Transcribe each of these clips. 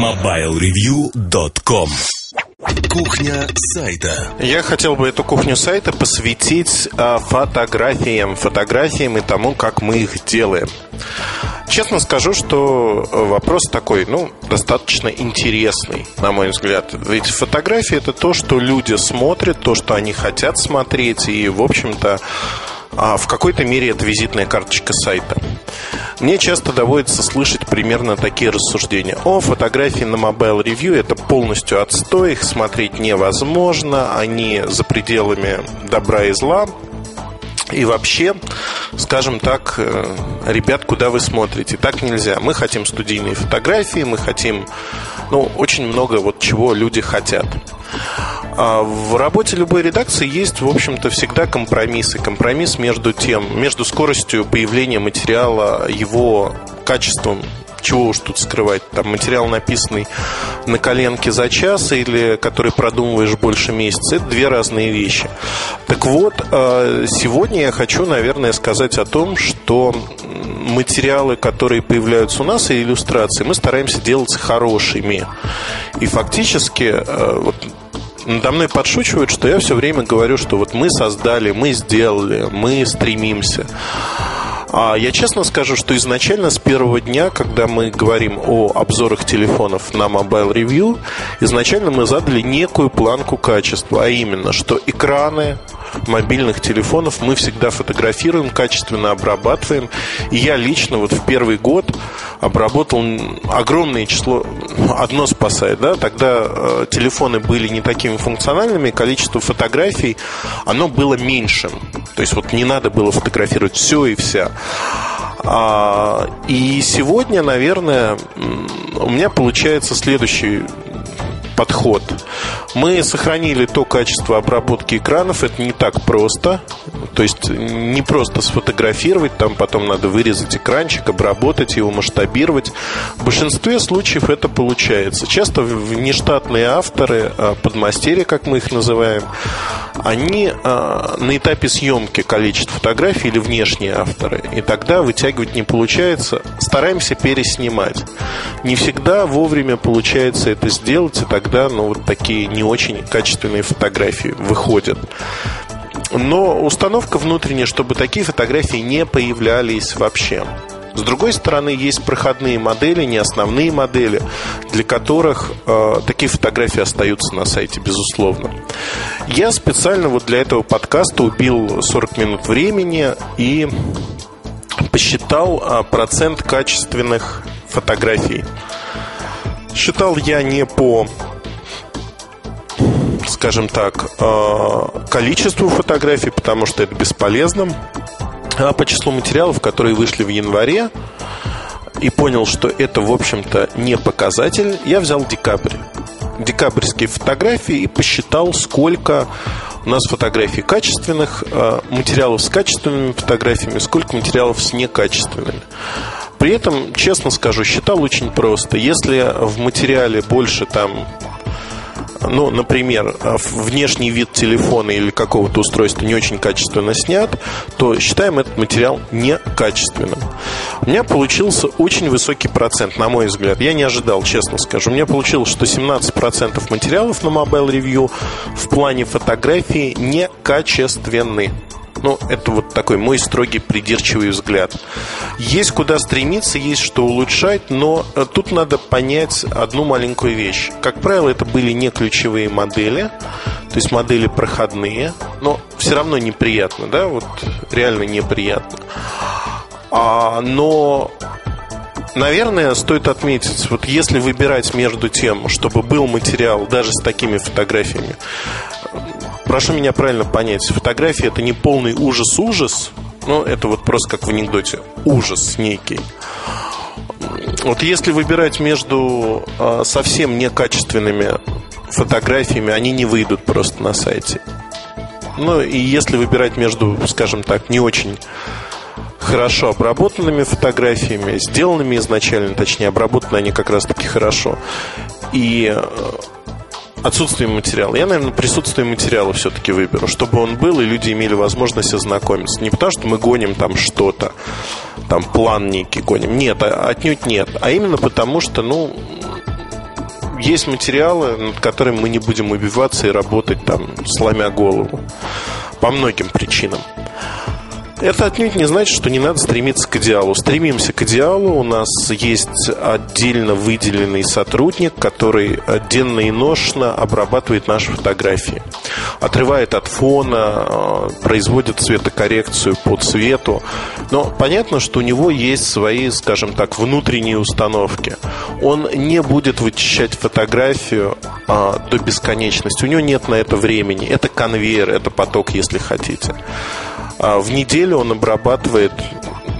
MobileReview.com Кухня сайта. Я хотел бы эту кухню сайта посвятить а, фотографиям, фотографиям и тому, как мы их делаем. Честно скажу, что вопрос такой, ну, достаточно интересный, на мой взгляд. Ведь фотографии это то, что люди смотрят, то, что они хотят смотреть, и, в общем-то, а, в какой-то мере это визитная карточка сайта. Мне часто доводится слышать примерно такие рассуждения. О, фотографии на Mobile Review это полностью отстой, их смотреть невозможно, они за пределами добра и зла. И вообще, скажем так, э, ребят, куда вы смотрите? Так нельзя. Мы хотим студийные фотографии, мы хотим, ну, очень много вот чего люди хотят. А в работе любой редакции есть, в общем-то, всегда компромиссы. Компромисс между тем, между скоростью появления материала, его качеством, чего уж тут скрывать, там материал написанный на коленке за час или который продумываешь больше месяца, это две разные вещи. Так вот, а, сегодня я хочу, наверное, сказать о том, что материалы, которые появляются у нас, и иллюстрации, мы стараемся делать хорошими. И фактически, а, вот надо мной подшучивают, что я все время говорю, что вот мы создали, мы сделали, мы стремимся. А я честно скажу, что изначально с первого дня, когда мы говорим о обзорах телефонов на Mobile Review, изначально мы задали некую планку качества, а именно, что экраны, мобильных телефонов мы всегда фотографируем, качественно обрабатываем. И я лично вот в первый год обработал огромное число, одно спасает, да, тогда э, телефоны были не такими функциональными, количество фотографий, оно было меньшим. То есть вот не надо было фотографировать все и вся. А, и сегодня, наверное, у меня получается следующий подход. Мы сохранили то качество обработки экранов, это не так просто. То есть не просто сфотографировать, там потом надо вырезать экранчик, обработать его, масштабировать. В большинстве случаев это получается. Часто внештатные авторы, а, подмастерья, как мы их называем, они а, на этапе съемки количество фотографий или внешние авторы. И тогда вытягивать не получается. Стараемся переснимать. Не всегда вовремя получается это сделать, и тогда ну, вот такие не очень качественные фотографии выходят. Но установка внутренняя, чтобы такие фотографии не появлялись вообще. С другой стороны, есть проходные модели, не основные модели, для которых э, такие фотографии остаются на сайте, безусловно. Я специально вот для этого подкаста убил 40 минут времени и посчитал э, процент качественных фотографий. Считал я не по скажем так, э, количеству фотографий, потому что это бесполезно, а по числу материалов, которые вышли в январе, и понял, что это, в общем-то, не показатель, я взял декабрь. Декабрьские фотографии и посчитал, сколько у нас фотографий качественных, э, материалов с качественными фотографиями, сколько материалов с некачественными. При этом, честно скажу, считал очень просто. Если в материале больше там ну, например, э, внешний вид телефона или какого-то устройства не очень качественно снят, то считаем этот материал некачественным. У меня получился очень высокий процент, на мой взгляд. Я не ожидал, честно скажу. У меня получилось, что 17% материалов на Mobile Review в плане фотографии некачественны. Ну, это вот такой мой строгий придирчивый взгляд. Есть куда стремиться, есть что улучшать, но э, тут надо понять одну маленькую вещь. Как правило, это были не ключевые модели, то есть модели проходные, но все равно неприятно, да, вот реально неприятно. А, но Наверное, стоит отметить, вот если выбирать между тем, чтобы был материал даже с такими фотографиями, прошу меня правильно понять, фотография это не полный ужас-ужас, но это вот просто как в анекдоте, ужас некий. Вот если выбирать между э, совсем некачественными фотографиями, они не выйдут просто на сайте. Ну и если выбирать между, скажем так, не очень хорошо обработанными фотографиями, сделанными изначально, точнее, обработаны они как раз-таки хорошо, и отсутствием материала. Я, наверное, присутствие материала все-таки выберу, чтобы он был, и люди имели возможность ознакомиться. Не потому, что мы гоним там что-то, там план некий гоним. Нет, а, отнюдь нет. А именно потому, что, ну, есть материалы, над которыми мы не будем убиваться и работать там, сломя голову. По многим причинам. Это отнюдь не значит, что не надо стремиться к идеалу. Стремимся к идеалу. У нас есть отдельно выделенный сотрудник, который денно и ношно обрабатывает наши фотографии. Отрывает от фона, э, производит цветокоррекцию по цвету. Но понятно, что у него есть свои, скажем так, внутренние установки. Он не будет вычищать фотографию а, до бесконечности. У него нет на это времени. Это конвейер, это поток, если хотите. А в неделю он обрабатывает,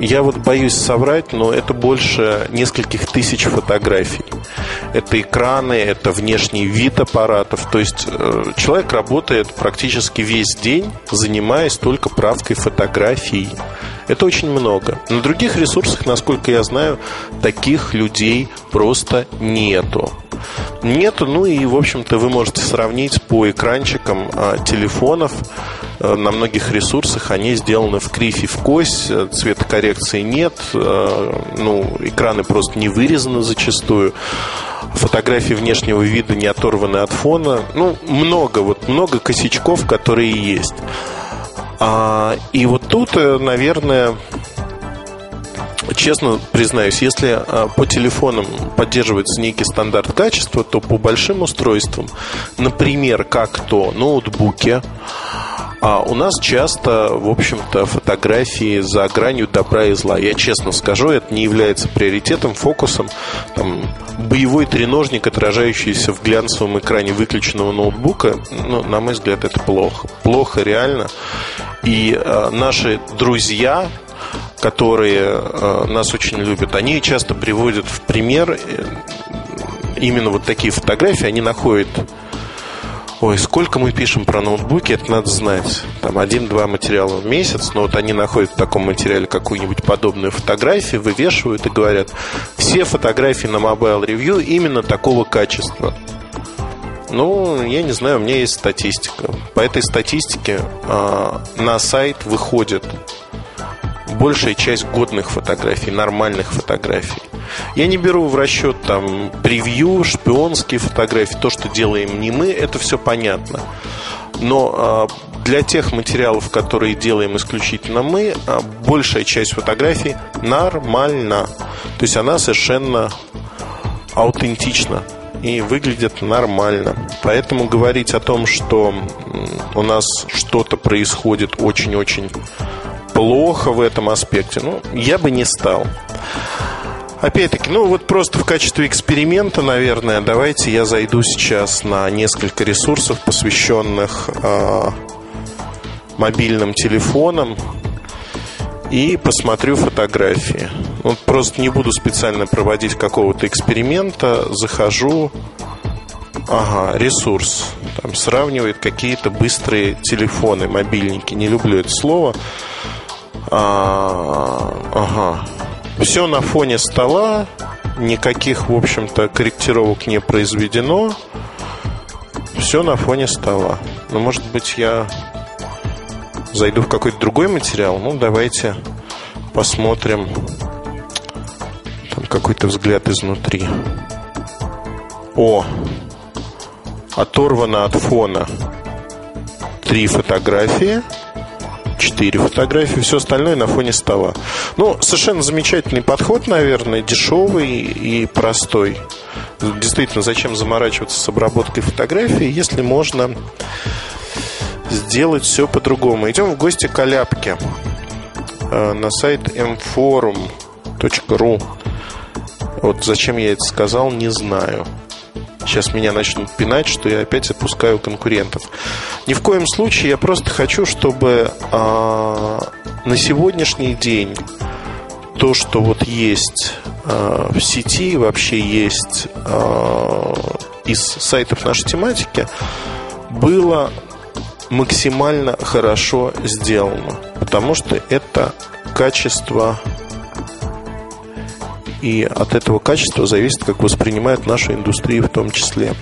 я вот боюсь соврать, но это больше нескольких тысяч фотографий. Это экраны, это внешний вид аппаратов. То есть э, человек работает практически весь день, занимаясь только правкой фотографий. Это очень много. На других ресурсах, насколько я знаю, таких людей просто нету. Нету, ну и, в общем-то, вы можете сравнить по экранчикам а, телефонов на многих ресурсах они сделаны в кривь и в кось, э, цветокоррекции нет, э, ну, экраны просто не вырезаны зачастую, фотографии внешнего вида не оторваны от фона, ну, много, вот много косячков, которые есть. А, и вот тут, наверное, честно признаюсь, если по телефонам поддерживается некий стандарт качества, то по большим устройствам, например, как то ноутбуки, а у нас часто, в общем-то, фотографии за гранью добра и зла. Я честно скажу, это не является приоритетом, фокусом. Там, боевой треножник, отражающийся в глянцевом экране выключенного ноутбука, ну, на мой взгляд, это плохо. Плохо реально. И э, наши друзья, которые э, нас очень любят, они часто приводят в пример э, именно вот такие фотографии, они находят Ой, сколько мы пишем про ноутбуки, это надо знать. Там один-два материала в месяц, но вот они находят в таком материале какую-нибудь подобную фотографию, вывешивают и говорят, все фотографии на Mobile Review именно такого качества. Ну, я не знаю, у меня есть статистика. По этой статистике э, на сайт выходит большая часть годных фотографий, нормальных фотографий. Я не беру в расчет там превью, шпионские фотографии, то, что делаем не мы, это все понятно. Но э, для тех материалов, которые делаем исключительно мы, э, большая часть фотографий нормальна. То есть она совершенно аутентична и выглядит нормально. Поэтому говорить о том, что у нас что-то происходит очень-очень плохо в этом аспекте, ну, я бы не стал. Опять-таки, ну вот просто в качестве эксперимента, наверное, давайте я зайду сейчас на несколько ресурсов, посвященных э, мобильным телефонам и посмотрю фотографии. Вот просто не буду специально проводить какого-то эксперимента, захожу, ага, ресурс, там сравнивает какие-то быстрые телефоны, мобильники, не люблю это слово. А, ага, все на фоне стола, никаких, в общем-то, корректировок не произведено. Все на фоне стола. Ну, может быть, я зайду в какой-то другой материал. Ну, давайте посмотрим там какой-то взгляд изнутри. О, оторвано от фона три фотографии – 4 фотографии, все остальное на фоне стола. Ну, совершенно замечательный подход, наверное, дешевый и простой. Действительно, зачем заморачиваться с обработкой фотографий, если можно сделать все по-другому. Идем в гости к Аляпке э, на сайт mforum.ru. Вот зачем я это сказал, не знаю. Сейчас меня начнут пинать, что я опять отпускаю конкурентов. Ни в коем случае я просто хочу, чтобы э, на сегодняшний день то, что вот есть э, в сети, вообще есть э, из сайтов нашей тематики, было максимально хорошо сделано. Потому что это качество и от этого качества зависит, как воспринимают нашу индустрию в том числе.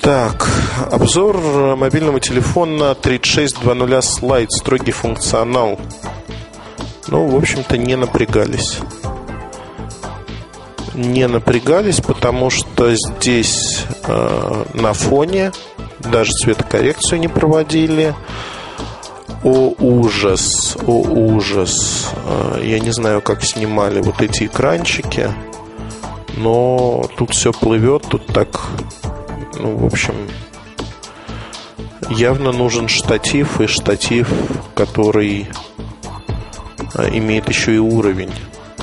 Так, обзор мобильного телефона 3620 слайд, строгий функционал. Ну, в общем-то, не напрягались. не напрягались, потому что здесь э, на фоне даже цветокоррекцию не проводили. О ужас, о ужас. Э, я не знаю, как снимали вот эти экранчики, но тут все плывет, тут так, ну, в общем, явно нужен штатив, и штатив, который э, имеет еще и уровень.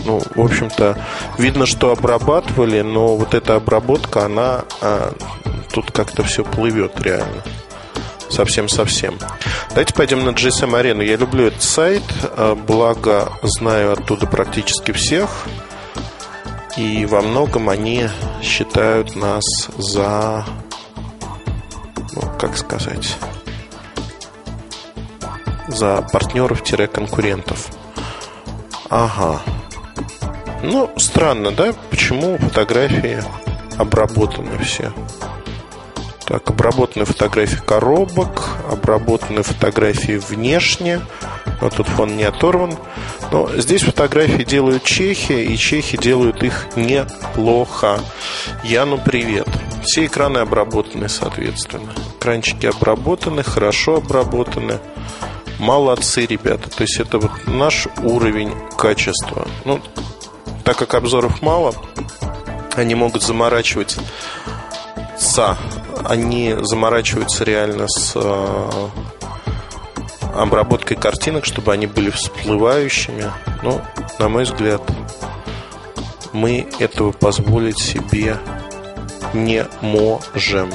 Ну, в общем-то, видно, что обрабатывали, но вот эта обработка, она а, тут как-то все плывет реально. Совсем-совсем. Давайте пойдем на GSM Arena. Я люблю этот сайт, а, благо знаю оттуда практически всех. И во многом они считают нас за, ну, как сказать, за партнеров-конкурентов. Ага. Ну, странно, да? Почему фотографии обработаны все? Так, обработаны фотографии коробок, обработаны фотографии внешне. Вот тут фон не оторван. Но здесь фотографии делают чехи, и чехи делают их неплохо. Яну привет. Все экраны обработаны, соответственно. Экранчики обработаны, хорошо обработаны. Молодцы, ребята. То есть это вот наш уровень качества. Ну, так как обзоров мало, они могут заморачивать са. Они заморачиваются реально с э, обработкой картинок, чтобы они были всплывающими. Но, на мой взгляд, мы этого позволить себе не можем.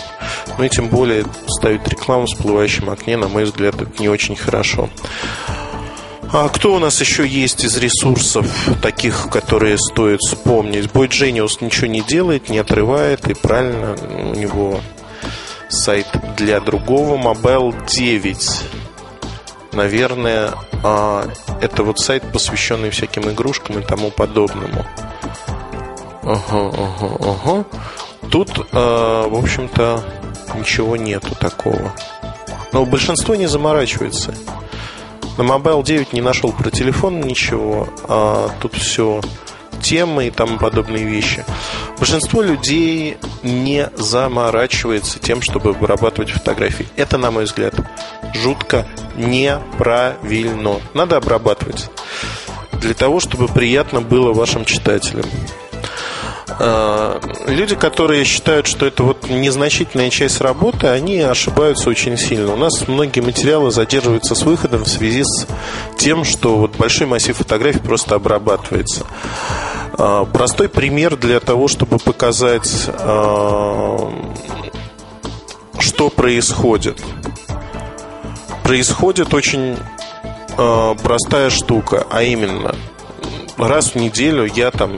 Ну и тем более ставить рекламу в всплывающем окне, на мой взгляд, это не очень хорошо. А кто у нас еще есть из ресурсов, таких, которые стоит вспомнить? Boy Genius ничего не делает, не отрывает, и правильно, у него сайт для другого. Mobile 9. Наверное, а, это вот сайт, посвященный всяким игрушкам и тому подобному. Ага, ага, ага. Тут, а, в общем-то, ничего нету такого. Но большинство не заморачивается. На Mobile 9 не нашел про телефон ничего, а тут все темы и тому подобные вещи. Большинство людей не заморачивается тем, чтобы вырабатывать фотографии. Это, на мой взгляд, жутко неправильно. Надо обрабатывать для того, чтобы приятно было вашим читателям. А, люди, которые считают, что это вот незначительная часть работы, они ошибаются очень сильно. У нас многие материалы задерживаются с выходом в связи с тем, что вот большой массив фотографий просто обрабатывается. А, простой пример для того, чтобы показать, а, что происходит. Происходит очень простая штука, а именно раз в неделю я там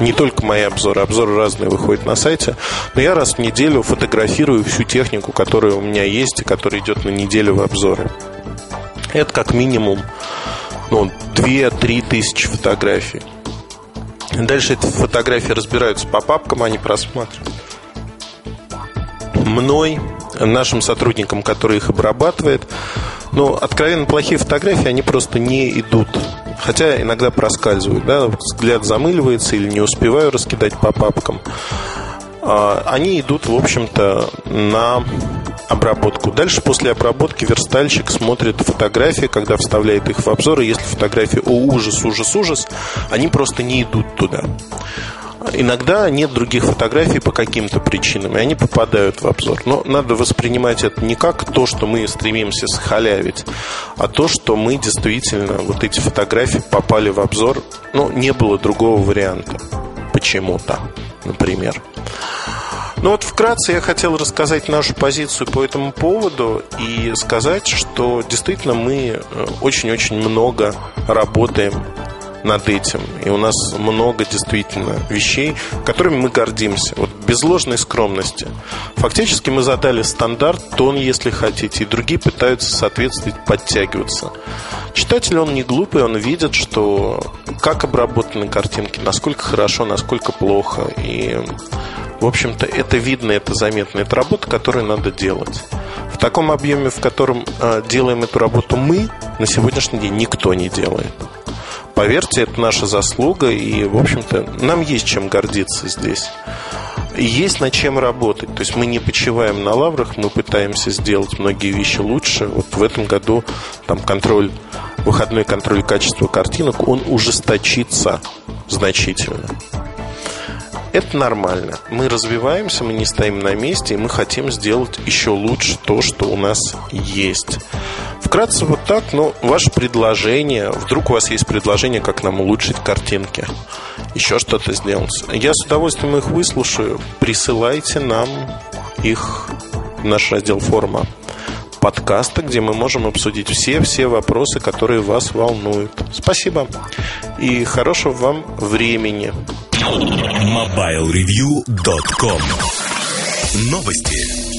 не только мои обзоры, обзоры разные выходят на сайте, но я раз в неделю фотографирую всю технику, которая у меня есть и которая идет на неделю в обзоры. Это как минимум ну, 2-3 тысячи фотографий. Дальше эти фотографии разбираются по папкам, они просматривают. Мной, нашим сотрудникам, который их обрабатывает. Но откровенно плохие фотографии, они просто не идут Хотя иногда проскальзывают, да, взгляд замыливается или не успеваю раскидать по папкам. А, они идут, в общем-то, на обработку. Дальше после обработки верстальщик смотрит фотографии, когда вставляет их в обзор, и если фотографии о ужас, ужас, ужас, они просто не идут туда. Иногда нет других фотографий по каким-то причинам, и они попадают в обзор. Но надо воспринимать это не как то, что мы стремимся схалявить, а то, что мы действительно, вот эти фотографии попали в обзор, ну, не было другого варианта. Почему-то, например. Ну вот вкратце я хотел рассказать нашу позицию по этому поводу и сказать, что действительно мы э, очень-очень много работаем над этим. И у нас много действительно вещей, которыми мы гордимся. Вот без ложной скромности. Фактически мы задали стандарт, тон, если хотите, и другие пытаются соответствовать, подтягиваться. Читатель, он не глупый, он видит, что как обработаны картинки, насколько хорошо, насколько плохо. И, в общем-то, это видно, это заметно. Это работа, которую надо делать. В таком объеме, в котором э, делаем эту работу мы, на сегодняшний день никто не делает. Поверьте, это наша заслуга, и, в общем-то, нам есть чем гордиться здесь. Есть над чем работать. То есть мы не почиваем на лаврах, мы пытаемся сделать многие вещи лучше. Вот в этом году там контроль, выходной контроль качества картинок, он ужесточится значительно. Это нормально. Мы развиваемся, мы не стоим на месте, и мы хотим сделать еще лучше то, что у нас есть. Вкратце вот так, но ваше предложение, вдруг у вас есть предложение, как нам улучшить картинки, еще что-то сделать. Я с удовольствием их выслушаю. Присылайте нам их в наш раздел форума подкаста, где мы можем обсудить все-все вопросы, которые вас волнуют. Спасибо и хорошего вам времени. MobileReview.com Новости.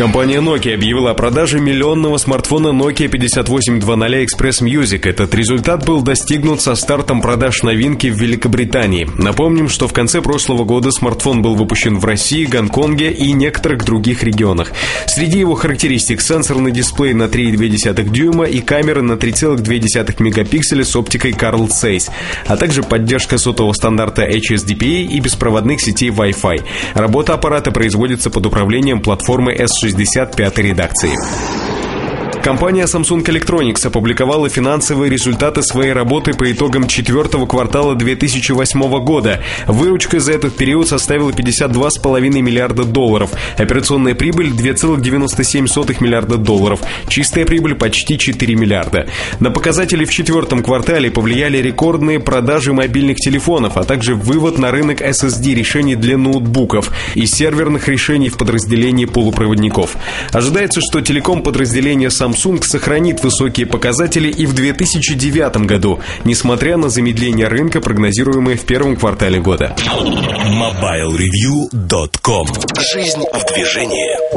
Компания Nokia объявила о продаже миллионного смартфона Nokia 5820 Express Music. Этот результат был достигнут со стартом продаж новинки в Великобритании. Напомним, что в конце прошлого года смартфон был выпущен в России, Гонконге и некоторых других регионах. Среди его характеристик сенсорный дисплей на 3,2 дюйма и камера на 3,2 мегапикселя с оптикой Carl Zeiss, а также поддержка сотового стандарта HSDPA и беспроводных сетей Wi-Fi. Работа аппарата производится под управлением платформы S6 65 редакции. Компания Samsung Electronics опубликовала финансовые результаты своей работы по итогам четвертого квартала 2008 года. Выручка за этот период составила 52,5 миллиарда долларов, операционная прибыль 2,97 миллиарда долларов, чистая прибыль почти 4 миллиарда. На показатели в четвертом квартале повлияли рекордные продажи мобильных телефонов, а также вывод на рынок SSD решений для ноутбуков и серверных решений в подразделении полупроводников. Ожидается, что телеком подразделение Samsung Samsung сохранит высокие показатели и в 2009 году, несмотря на замедление рынка, прогнозируемое в первом квартале года. MobileReview.com Жизнь в движении